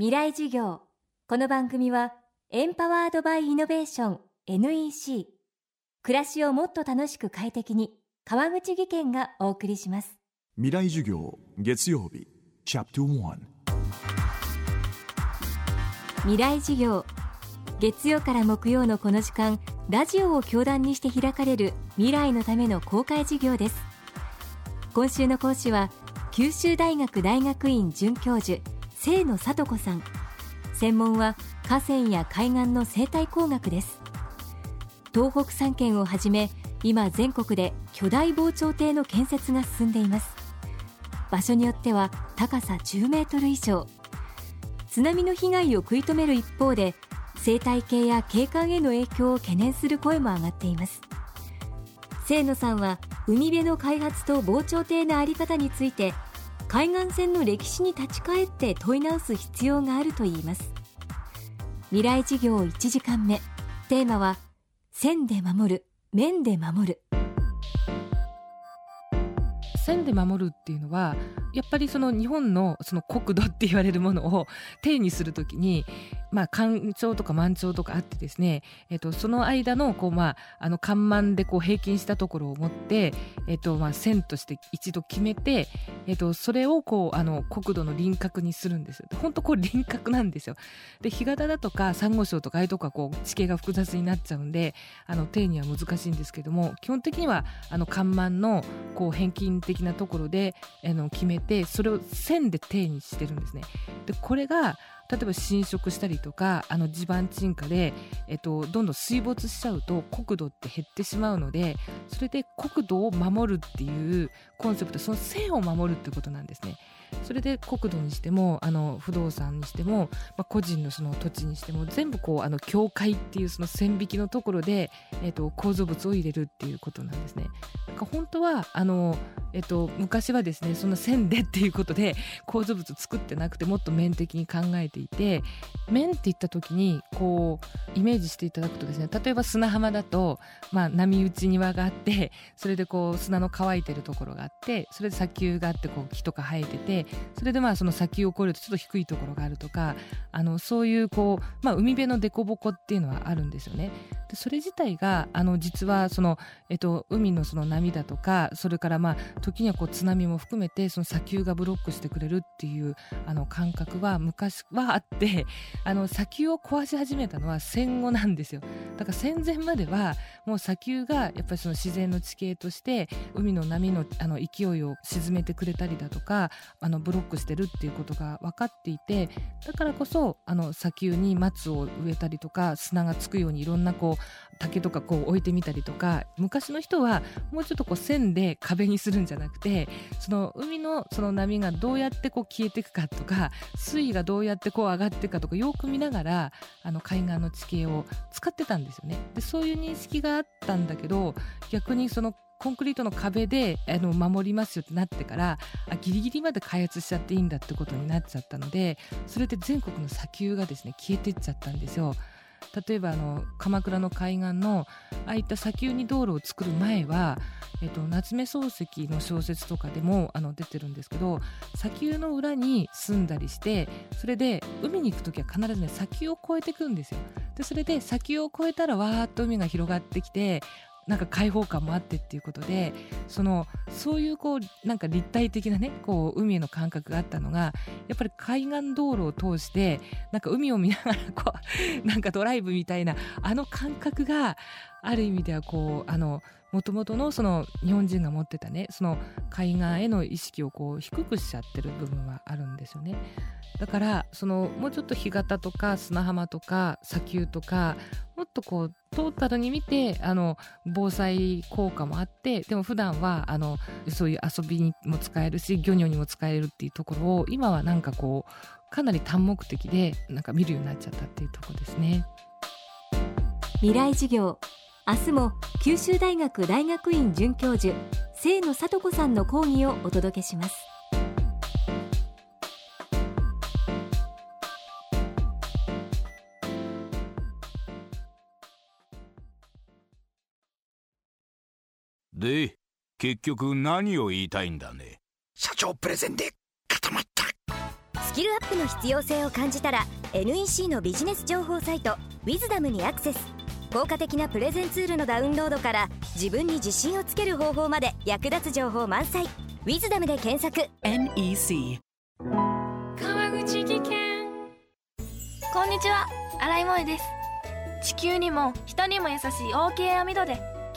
未来授業。この番組はエンパワードバイイノベーション NEC 暮らしをもっと楽しく快適に川口義賢がお送りします。未来授業月曜日チャプト1未来授業。月曜から木曜のこの時間ラジオを教壇にして開かれる未来のための公開授業です。今週の講師は九州大学大学院准教授清野聡子さん。専門は河川や海岸の生態工学です。東北3県をはじめ今全国で巨大防潮堤の建設が進んでいます。場所によっては高さ10メートル以上。津波の被害を食い止める一方で生態系や景観への影響を懸念する声も上がっています。清野さんは海辺の開発と防潮堤の在り方について海岸線の歴史に立ち返って問い直す必要があるといいます。未来事業1時間目。テーマは線で守る面で守る。線で守るっていうのはやっぱりその日本のその国土って言われるものを定にするときに、まあ、干潮とか満潮とかあってですね、えっと、その間のこう、まあ、あの干満でこう平均したところを持って、えっとまあ、線として一度決めて、えっと、それをこうあの国土の輪郭にするんです本当こう輪郭なんですよで干潟だとかサンゴ礁とかああいうとこはこう地形が複雑になっちゃうんであの定には難しいんですけども基本的にはあの干満のこう平均的なところであの決めてそれを線で定にしてるんですね。でこれが例えば侵食したりとかあの地盤沈下で、えっと、どんどん水没しちゃうと国土って減ってしまうのでそれで国土を守るっていうコンセプトその線を守るってことなんですね。それで国土にしてもあの不動産にしても、まあ、個人のその土地にしても全部こうあの境界っていうその線引きのところで、えーと、構造物を入れるっていうことなんですね。か本当はあの、えーと、昔はですねその線でっていうことで構造物作ってなくてもっと面的に考えていて面って言った時にこうイメージしていただくとですね例えば砂浜だと、まあ、波打ち庭があってそれでこう砂の乾いてるところがあってそれで砂丘があってこう木とか生えててそれでまあその先を越えるとちょっと低いところがあるとかあのそういうこう、まあ、海辺の凸凹っていうのはあるんですよね。でそれ自体があの実はその、えっと、海のその波だとかそれからまあ時にはこう津波も含めてその砂丘がブロックしてくれるっていうあの感覚は昔はあって あの砂丘を壊し始めたのは戦後なんですよ。だから戦前まではもう砂丘がやっぱりその自然の地形として海の波のあの勢いを沈めてくれたりだとかあのブロックしてるっていうことが分かっていてだからこそあの砂丘に松を植えたりとか砂がつくようにいろんなこう竹とかこう置いてみたりとか昔の人はもうちょっとこう線で壁にするんじゃなくてその海のその波がどうやってこう消えていくかとか水位がどうやってこう上がっていくかとかよく見ながらあの海岸の地形を使ってたんですよね。でそういう認識があったんだけど逆にそのコンクリートの壁であの守りますよってなってからあギリギリまで開発しちゃっていいんだってことになっちゃったのでそれで全国の砂丘がですね消えてっちゃったんですよ。例えばあの鎌倉の海岸のああいった砂丘に道路を作る前は、えっと、夏目漱石の小説とかでもあの出てるんですけど砂丘の裏に住んだりしてそれで海に行く時は必ずね砂丘を越えていくんですよ。でそれで砂丘を越えたらわーっと海が広がってきてなんか開放感もあってっていうことでそのそういうこうなんか立体的なねこう海への感覚があったのがやっぱり海岸道路を通してなんか海を見ながらこう なんかドライブみたいなあの感覚がある意味ではこうあのもともとのその日本人が持ってたねその海岸への意識をこう低くしちゃってる部分はあるんですよね。だからそのもうちょっと干潟とか砂浜とか砂丘とかとこうトータルに見てあの防災効果もあってでも普段はあのそういう遊びにも使えるし漁業にも使えるっていうところを今はなんかこうかなり単目的でなんか見るようになっちゃったっていうところですね。未来事業明日も九州大学大学院准教授清野聡子さんの講義をお届けしますで結局何を言いたいんだね？社長プレゼンで固まった。キルアップの必要性を感じたら NEC のビジネス情報サイト「ウィズダムにアクセス。効果的なプレゼンツールのダウンロードから自分に自信をつける方法まで役立つ情報満載「ウィズダムで検索。NEC 川口技研。こんにちは。新井萌です。地球にも人にも優しい OK 網戸で